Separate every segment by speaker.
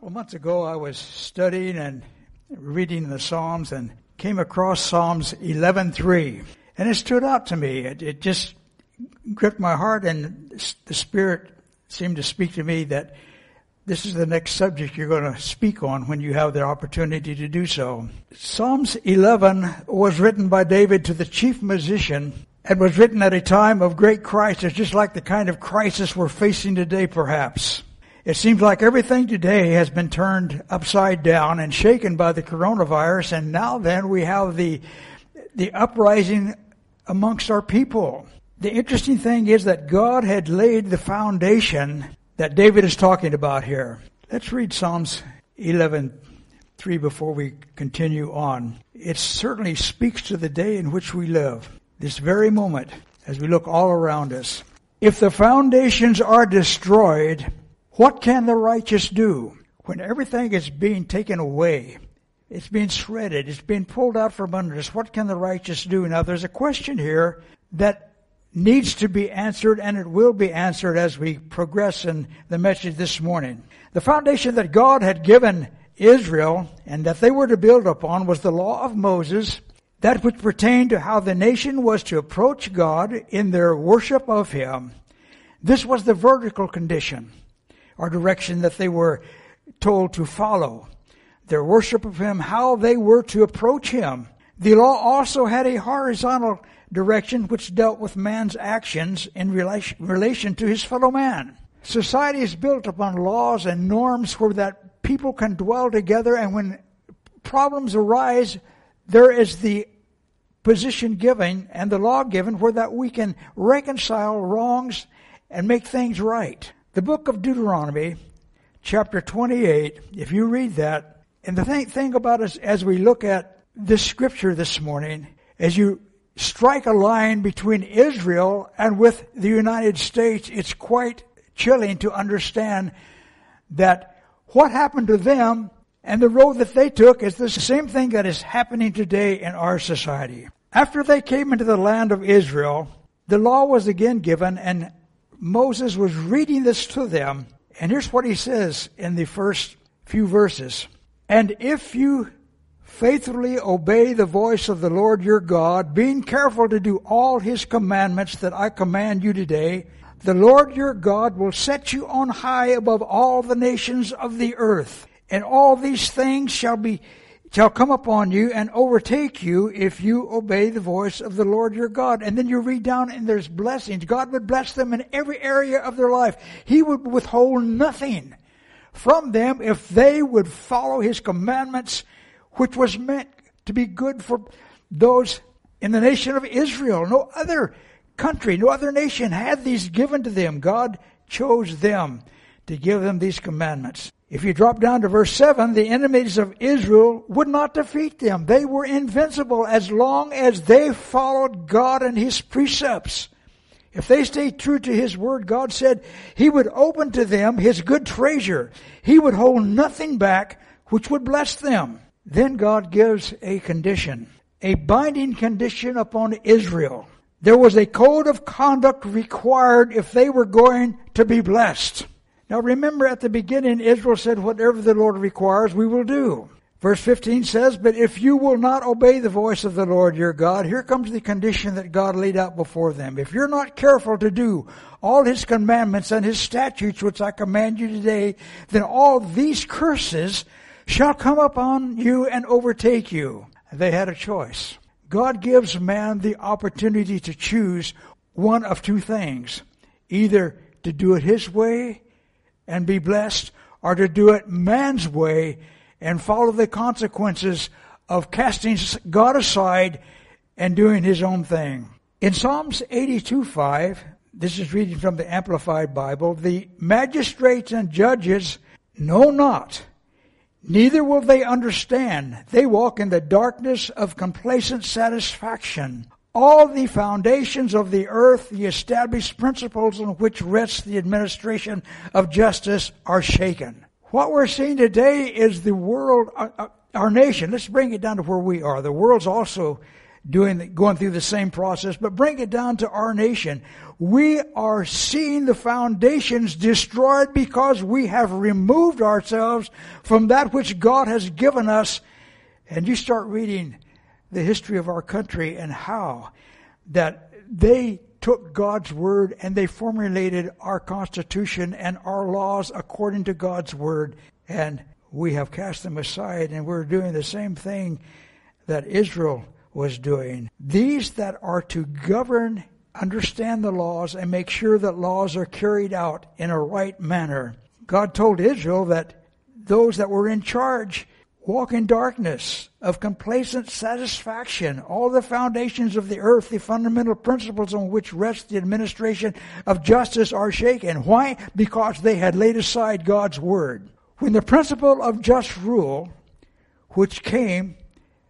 Speaker 1: couple months ago, I was studying and reading the Psalms and came across Psalms 11:3, and it stood out to me. It, it just gripped my heart, and the Spirit seemed to speak to me that this is the next subject you're going to speak on when you have the opportunity to do so. Psalms 11 was written by David to the chief musician and was written at a time of great crisis, just like the kind of crisis we're facing today, perhaps. It seems like everything today has been turned upside down and shaken by the coronavirus, and now then we have the, the uprising amongst our people. The interesting thing is that God had laid the foundation that David is talking about here. Let's read Psalms 11, 3 before we continue on. It certainly speaks to the day in which we live, this very moment, as we look all around us. If the foundations are destroyed, what can the righteous do when everything is being taken away? It's being shredded. It's being pulled out from under us. What can the righteous do? Now, there's a question here that needs to be answered, and it will be answered as we progress in the message this morning. The foundation that God had given Israel and that they were to build upon was the law of Moses, that which pertained to how the nation was to approach God in their worship of Him. This was the vertical condition or direction that they were told to follow. Their worship of Him, how they were to approach Him. The law also had a horizontal direction which dealt with man's actions in relation, relation to his fellow man. Society is built upon laws and norms where that people can dwell together and when problems arise, there is the position given and the law given where that we can reconcile wrongs and make things right. The book of Deuteronomy, chapter 28, if you read that, and the thing, thing about us as we look at this scripture this morning, as you strike a line between Israel and with the United States, it's quite chilling to understand that what happened to them and the road that they took is the same thing that is happening today in our society. After they came into the land of Israel, the law was again given and Moses was reading this to them, and here's what he says in the first few verses. And if you faithfully obey the voice of the Lord your God, being careful to do all his commandments that I command you today, the Lord your God will set you on high above all the nations of the earth. And all these things shall be shall come upon you and overtake you if you obey the voice of the Lord your God. And then you read down and there's blessings. God would bless them in every area of their life. He would withhold nothing from them if they would follow His commandments, which was meant to be good for those in the nation of Israel. No other country, no other nation had these given to them. God chose them to give them these commandments. If you drop down to verse 7, the enemies of Israel would not defeat them. They were invincible as long as they followed God and His precepts. If they stayed true to His word, God said He would open to them His good treasure. He would hold nothing back which would bless them. Then God gives a condition, a binding condition upon Israel. There was a code of conduct required if they were going to be blessed. Now remember at the beginning, Israel said, whatever the Lord requires, we will do. Verse 15 says, But if you will not obey the voice of the Lord your God, here comes the condition that God laid out before them. If you're not careful to do all his commandments and his statutes which I command you today, then all these curses shall come upon you and overtake you. They had a choice. God gives man the opportunity to choose one of two things. Either to do it his way and be blessed or to do it man's way and follow the consequences of casting God aside and doing his own thing. In Psalms 82 5, this is reading from the Amplified Bible, the magistrates and judges know not, neither will they understand. They walk in the darkness of complacent satisfaction all the foundations of the earth, the established principles on which rests the administration of justice are shaken. What we're seeing today is the world, uh, uh, our nation, let's bring it down to where we are. The world's also doing going through the same process, but bring it down to our nation. We are seeing the foundations destroyed because we have removed ourselves from that which God has given us. And you start reading the history of our country and how that they took God's word and they formulated our constitution and our laws according to God's word and we have cast them aside and we're doing the same thing that Israel was doing. These that are to govern, understand the laws, and make sure that laws are carried out in a right manner. God told Israel that those that were in charge walk in darkness of complacent satisfaction. All the foundations of the earth, the fundamental principles on which rests the administration of justice are shaken. Why? Because they had laid aside God's word. When the principle of just rule, which came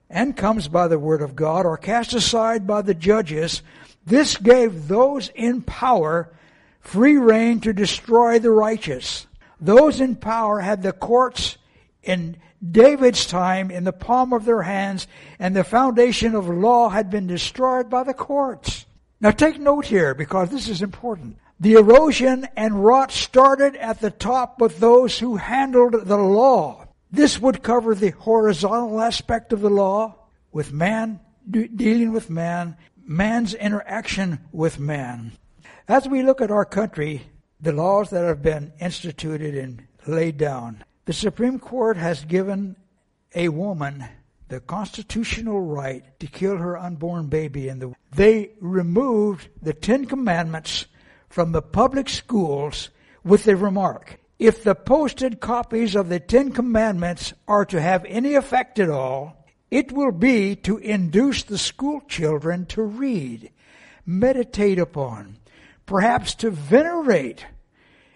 Speaker 1: and comes by the word of God are cast aside by the judges, this gave those in power free rein to destroy the righteous. Those in power had the courts in David's time in the palm of their hands, and the foundation of law had been destroyed by the courts. Now take note here because this is important. The erosion and rot started at the top with those who handled the law. This would cover the horizontal aspect of the law with man, dealing with man, man's interaction with man. As we look at our country, the laws that have been instituted and laid down, the Supreme Court has given a woman the constitutional right to kill her unborn baby in the they removed the 10 commandments from the public schools with the remark if the posted copies of the Ten Commandments are to have any effect at all, it will be to induce the school children to read, meditate upon, perhaps to venerate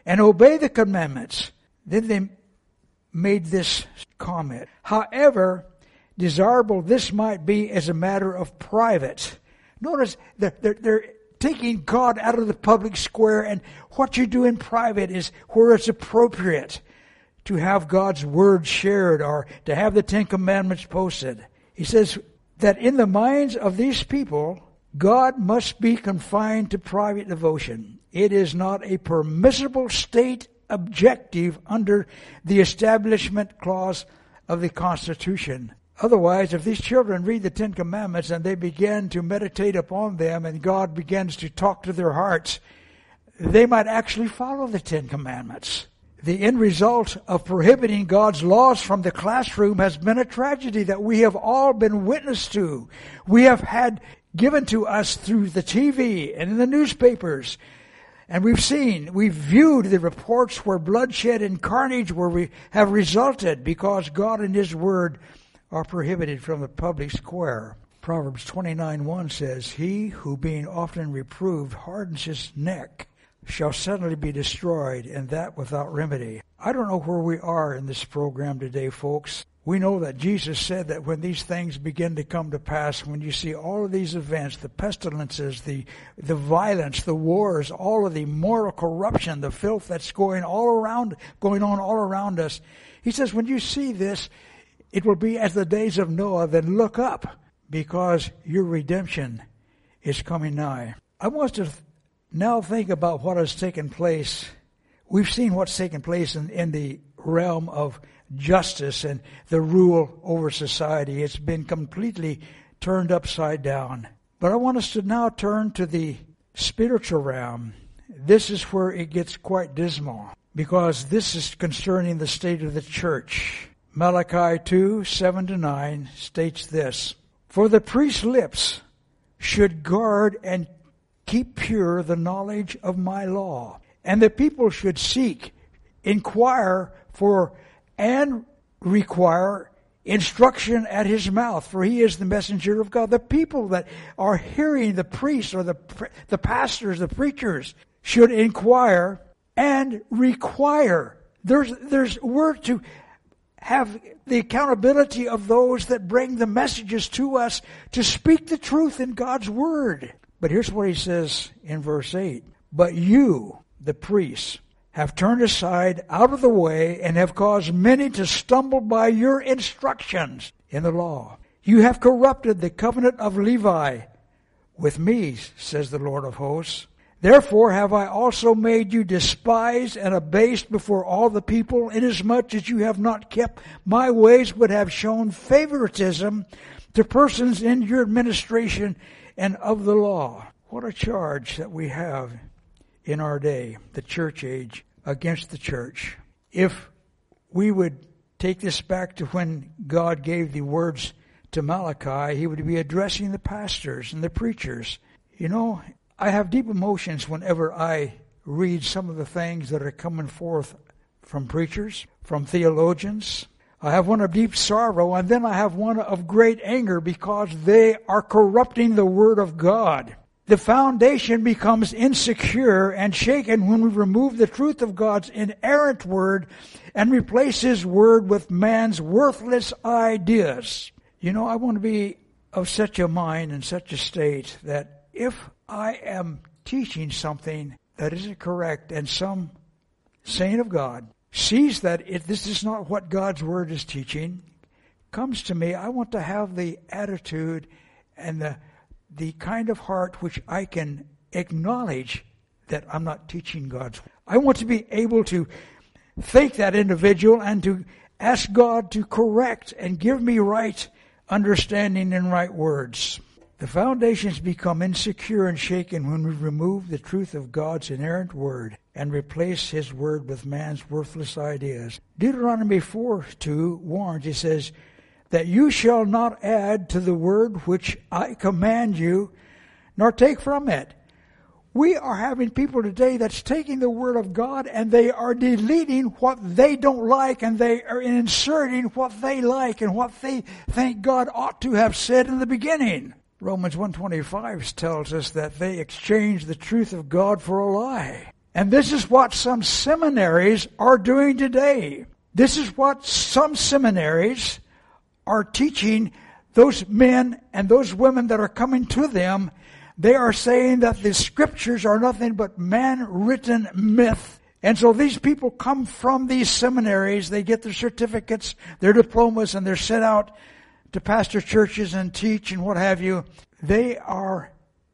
Speaker 1: and obey the commandments. Then they made this comment. However, desirable this might be as a matter of private. Notice that they're, they're, taking God out of the public square and what you do in private is where it's appropriate to have God's word shared or to have the Ten Commandments posted. He says that in the minds of these people, God must be confined to private devotion. It is not a permissible state objective under the Establishment Clause of the Constitution. Otherwise, if these children read the Ten Commandments and they begin to meditate upon them and God begins to talk to their hearts, they might actually follow the Ten Commandments. The end result of prohibiting God's laws from the classroom has been a tragedy that we have all been witness to. We have had given to us through the TV and in the newspapers. And we've seen, we've viewed the reports where bloodshed and carnage were we have resulted because God and His Word are prohibited from the public square. Proverbs 29 1 says, He who being often reproved hardens his neck shall suddenly be destroyed, and that without remedy. I don't know where we are in this program today, folks. We know that Jesus said that when these things begin to come to pass, when you see all of these events, the pestilences, the, the violence, the wars, all of the moral corruption, the filth that's going all around, going on all around us, he says, when you see this, it will be as the days of Noah, then look up, because your redemption is coming nigh. I want to now think about what has taken place. We've seen what's taken place in, in the realm of justice and the rule over society. It's been completely turned upside down. But I want us to now turn to the spiritual realm. This is where it gets quite dismal because this is concerning the state of the church. Malachi 2 7 to 9 states this For the priest's lips should guard and keep pure the knowledge of my law, and the people should seek, inquire for, and require instruction at his mouth, for he is the messenger of God. The people that are hearing the priests or the, the pastors, the preachers, should inquire and require. There's, there's word to have the accountability of those that bring the messages to us to speak the truth in God's Word. But here's what he says in verse 8 But you, the priests, have turned aside out of the way and have caused many to stumble by your instructions in the law. You have corrupted the covenant of Levi with me, says the Lord of hosts. Therefore have I also made you despised and abased before all the people, inasmuch as you have not kept my ways, but have shown favoritism to persons in your administration and of the law. What a charge that we have in our day, the church age, against the church. If we would take this back to when God gave the words to Malachi, he would be addressing the pastors and the preachers. You know, I have deep emotions whenever I read some of the things that are coming forth from preachers, from theologians. I have one of deep sorrow, and then I have one of great anger because they are corrupting the Word of God. The foundation becomes insecure and shaken when we remove the truth of God's inerrant Word and replace His Word with man's worthless ideas. You know, I want to be of such a mind and such a state that if I am teaching something that isn't correct and some saint of God sees that if this is not what God's word is teaching, comes to me, I want to have the attitude and the the kind of heart which I can acknowledge that I'm not teaching God's word. I want to be able to thank that individual and to ask God to correct and give me right understanding and right words. The foundations become insecure and shaken when we remove the truth of God's inerrant word and replace his word with man's worthless ideas. Deuteronomy 4 2 warns, it says, that you shall not add to the word which I command you, nor take from it. We are having people today that's taking the word of God and they are deleting what they don't like and they are inserting what they like and what they think God ought to have said in the beginning. Romans 125 tells us that they exchange the truth of God for a lie. And this is what some seminaries are doing today. This is what some seminaries are teaching those men and those women that are coming to them. They are saying that the scriptures are nothing but man-written myth. And so these people come from these seminaries, they get their certificates, their diplomas, and they're sent out to pastor churches and teach and what have you, they are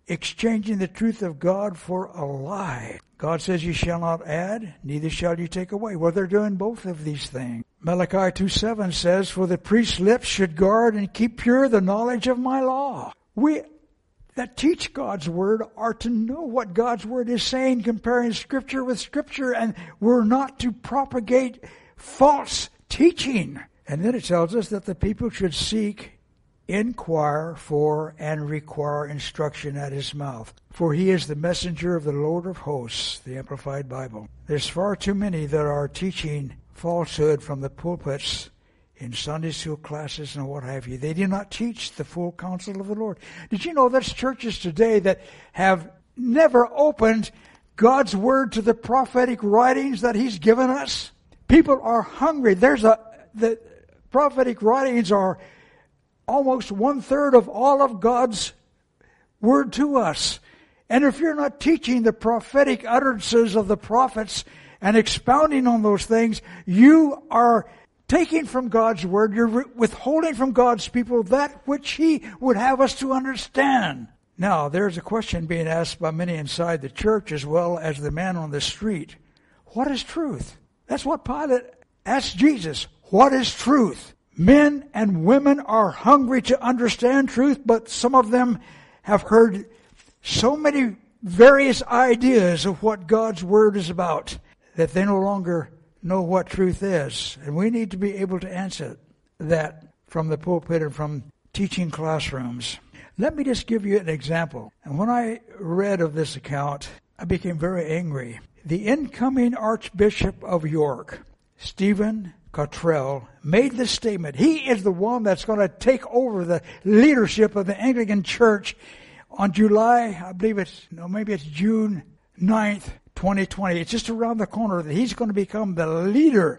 Speaker 1: exchanging the truth of God for a lie. God says, You shall not add, neither shall you take away. Well, they're doing both of these things. Malachi 2 7 says, For the priest's lips should guard and keep pure the knowledge of my law. We that teach God's word are to know what God's word is saying, comparing scripture with scripture, and we're not to propagate false teaching. And then it tells us that the people should seek, inquire for, and require instruction at his mouth. For he is the messenger of the Lord of hosts, the Amplified Bible. There's far too many that are teaching falsehood from the pulpits in Sunday school classes and what have you. They do not teach the full counsel of the Lord. Did you know there's churches today that have never opened God's word to the prophetic writings that He's given us? People are hungry. There's a, the, prophetic writings are almost one third of all of God's word to us. And if you're not teaching the prophetic utterances of the prophets and expounding on those things, you are taking from God's word, you're withholding from God's people that which He would have us to understand. Now, there's a question being asked by many inside the church as well as the man on the street. What is truth? That's what Pilate asked Jesus. What is truth? Men and women are hungry to understand truth, but some of them have heard so many various ideas of what God's Word is about that they no longer know what truth is. And we need to be able to answer that from the pulpit and from teaching classrooms. Let me just give you an example. And when I read of this account, I became very angry. The incoming Archbishop of York, Stephen Cottrell made this statement. He is the one that's going to take over the leadership of the Anglican Church on July, I believe it's, no, maybe it's June 9th, 2020. It's just around the corner that he's going to become the leader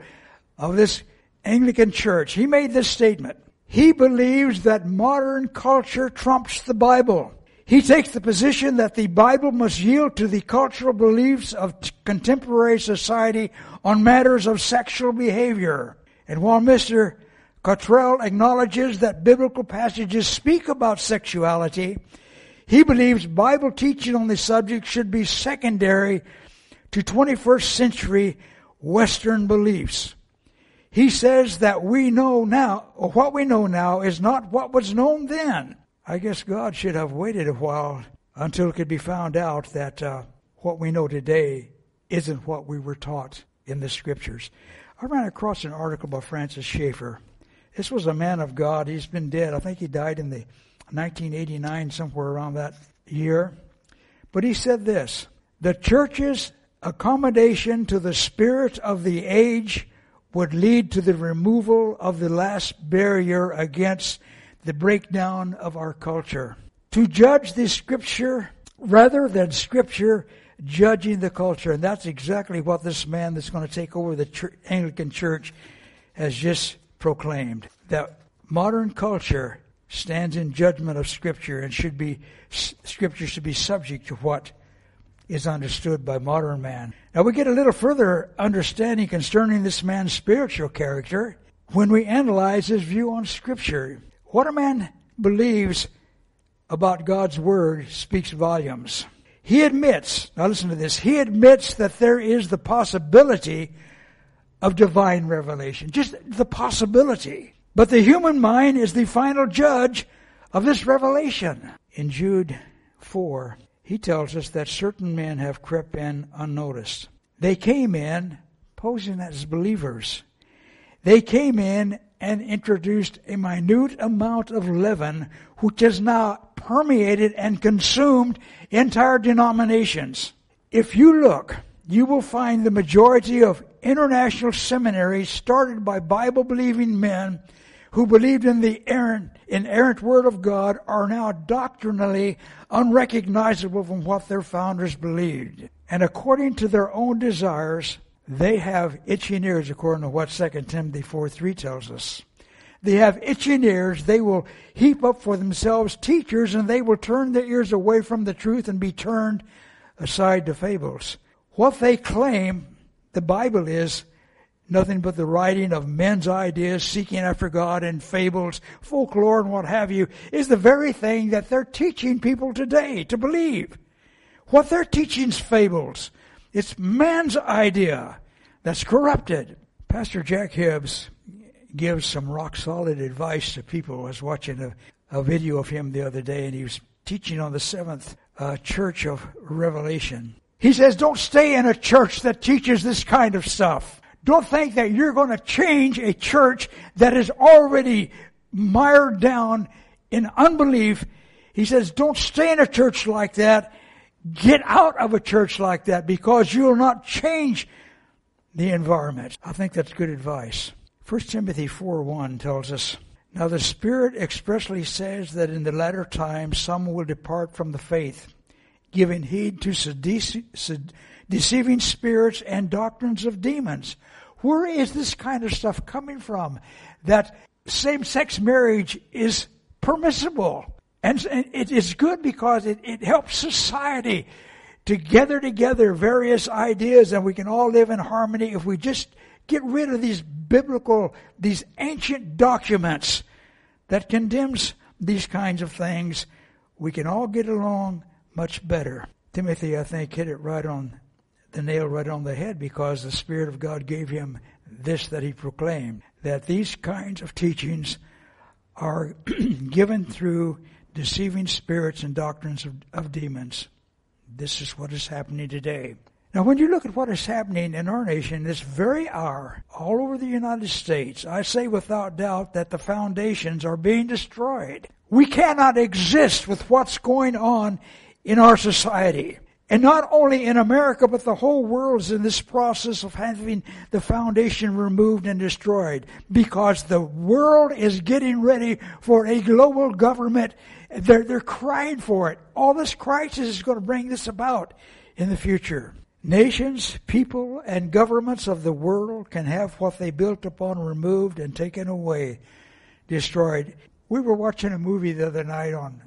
Speaker 1: of this Anglican Church. He made this statement. He believes that modern culture trumps the Bible. He takes the position that the Bible must yield to the cultural beliefs of contemporary society on matters of sexual behavior. And while Mr. Cottrell acknowledges that biblical passages speak about sexuality. He believes Bible teaching on the subject should be secondary to 21st century Western beliefs. He says that we know now, or what we know now is not what was known then. I guess God should have waited a while until it could be found out that uh, what we know today isn't what we were taught in the scriptures. I ran across an article by Francis Schaeffer. This was a man of God. He's been dead. I think he died in the 1989, somewhere around that year. But he said this, the church's accommodation to the spirit of the age would lead to the removal of the last barrier against the breakdown of our culture. To judge the scripture rather than scripture judging the culture. And that's exactly what this man that's going to take over the church, Anglican church has just proclaimed. That modern culture stands in judgment of scripture and should be, scripture should be subject to what is understood by modern man. Now we get a little further understanding concerning this man's spiritual character when we analyze his view on scripture. What a man believes about God's word speaks volumes. He admits, now listen to this, he admits that there is the possibility of divine revelation. Just the possibility. But the human mind is the final judge of this revelation. In Jude 4, he tells us that certain men have crept in unnoticed. They came in posing as believers. They came in and introduced a minute amount of leaven which has now permeated and consumed entire denominations. If you look, you will find the majority of international seminaries started by Bible believing men who believed in the errant, inerrant Word of God are now doctrinally unrecognizable from what their founders believed. And according to their own desires, they have itching ears, according to what 2 Timothy 4 3 tells us. They have itching ears. They will heap up for themselves teachers, and they will turn their ears away from the truth and be turned aside to fables. What they claim the Bible is nothing but the writing of men's ideas, seeking after God and fables, folklore and what have you, is the very thing that they're teaching people today to believe. What they're teaching is fables. It's man's idea that's corrupted. Pastor Jack Hibbs gives some rock solid advice to people. I was watching a, a video of him the other day and he was teaching on the seventh uh, church of Revelation. He says, don't stay in a church that teaches this kind of stuff. Don't think that you're going to change a church that is already mired down in unbelief. He says, don't stay in a church like that. Get out of a church like that because you will not change the environment. I think that's good advice. 1 Timothy 4 1 tells us, Now the Spirit expressly says that in the latter times some will depart from the faith, giving heed to deceiving spirits and doctrines of demons where is this kind of stuff coming from? That same-sex marriage is permissible. And it is good because it, it helps society to gather together various ideas and we can all live in harmony if we just get rid of these biblical, these ancient documents that condemns these kinds of things. We can all get along much better. Timothy, I think, hit it right on the nail right on the head because the Spirit of God gave him this that he proclaimed that these kinds of teachings are given through deceiving spirits and doctrines of, of demons. This is what is happening today. Now, when you look at what is happening in our nation this very hour, all over the United States, I say without doubt that the foundations are being destroyed. We cannot exist with what's going on in our society. And not only in America, but the whole world is in this process of having the foundation removed and destroyed because the world is getting ready for a global government. They're, they're crying for it. All this crisis is going to bring this about in the future. Nations, people, and governments of the world can have what they built upon removed and taken away, destroyed. We were watching a movie the other night on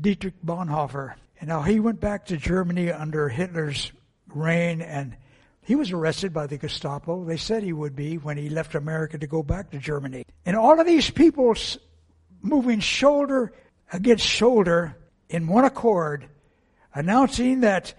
Speaker 1: Dietrich Bonhoeffer and now he went back to Germany under Hitler's reign and He was arrested by the Gestapo. They said he would be when he left America to go back to Germany. And all of these people moving shoulder against shoulder in one accord, announcing that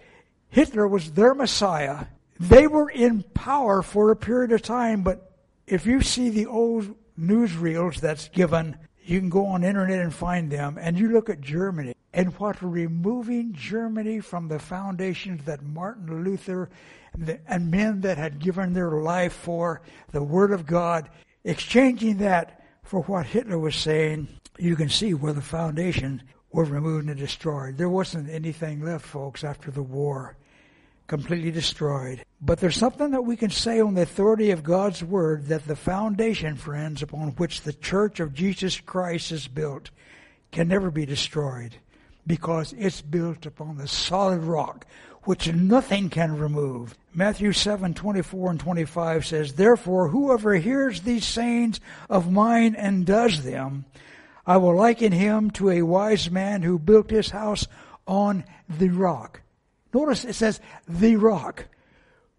Speaker 1: Hitler was their Messiah. They were in power for a period of time, but if you see the old newsreels that's given, you can go on internet and find them, and you look at Germany and what removing Germany from the foundations that Martin Luther and, the, and men that had given their life for the Word of God, exchanging that for what Hitler was saying, you can see where the foundation were removed and destroyed. There wasn't anything left, folks, after the war. Completely destroyed. But there's something that we can say on the authority of God's Word that the foundation, friends, upon which the Church of Jesus Christ is built can never be destroyed because it's built upon the solid rock which nothing can remove. Matthew 7, 24 and 25 says, Therefore, whoever hears these sayings of mine and does them, I will liken him to a wise man who built his house on the rock. Notice it says the rock.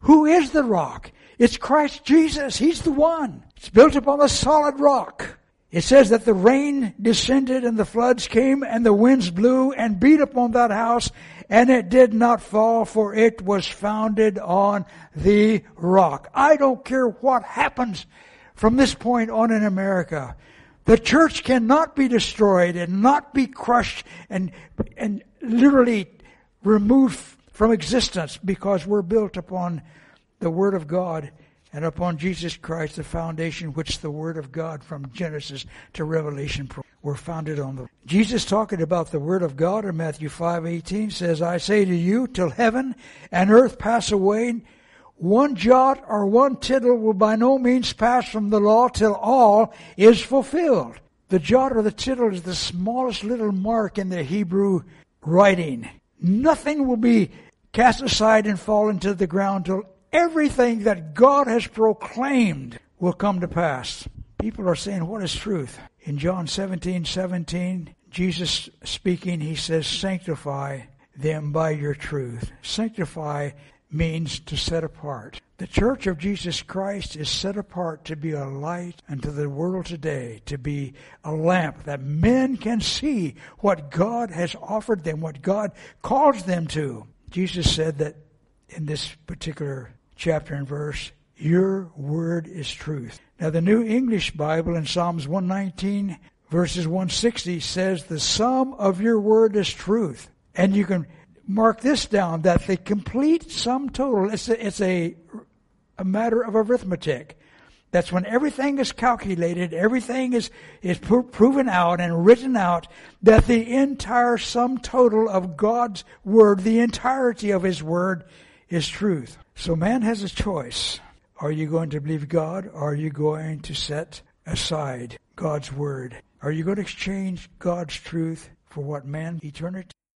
Speaker 1: Who is the rock? It's Christ Jesus. He's the one. It's built upon a solid rock. It says that the rain descended and the floods came and the winds blew and beat upon that house and it did not fall for it was founded on the rock. I don't care what happens from this point on in America. The church cannot be destroyed and not be crushed and, and literally removed from existence because we're built upon the Word of God and upon Jesus Christ, the foundation which the Word of God from Genesis to Revelation were founded on. The Jesus talking about the Word of God in Matthew five eighteen says, "I say to you, till heaven and earth pass away, one jot or one tittle will by no means pass from the law till all is fulfilled. The jot or the tittle is the smallest little mark in the Hebrew writing. Nothing will be cast aside and fall into the ground till everything that God has proclaimed will come to pass. People are saying, what is truth? In John 17, 17, Jesus speaking, he says, sanctify them by your truth. Sanctify means to set apart. The Church of Jesus Christ is set apart to be a light unto the world today, to be a lamp that men can see what God has offered them, what God calls them to. Jesus said that in this particular chapter and verse, Your word is truth. Now, the New English Bible in Psalms 119, verses 160 says, The sum of your word is truth. And you can mark this down that the complete sum total, it's a, it's a, a matter of arithmetic. That's when everything is calculated, everything is, is pro- proven out and written out, that the entire sum total of God's Word, the entirety of His Word, is truth. So man has a choice. Are you going to believe God? Or are you going to set aside God's Word? Are you going to exchange God's truth for what man eternity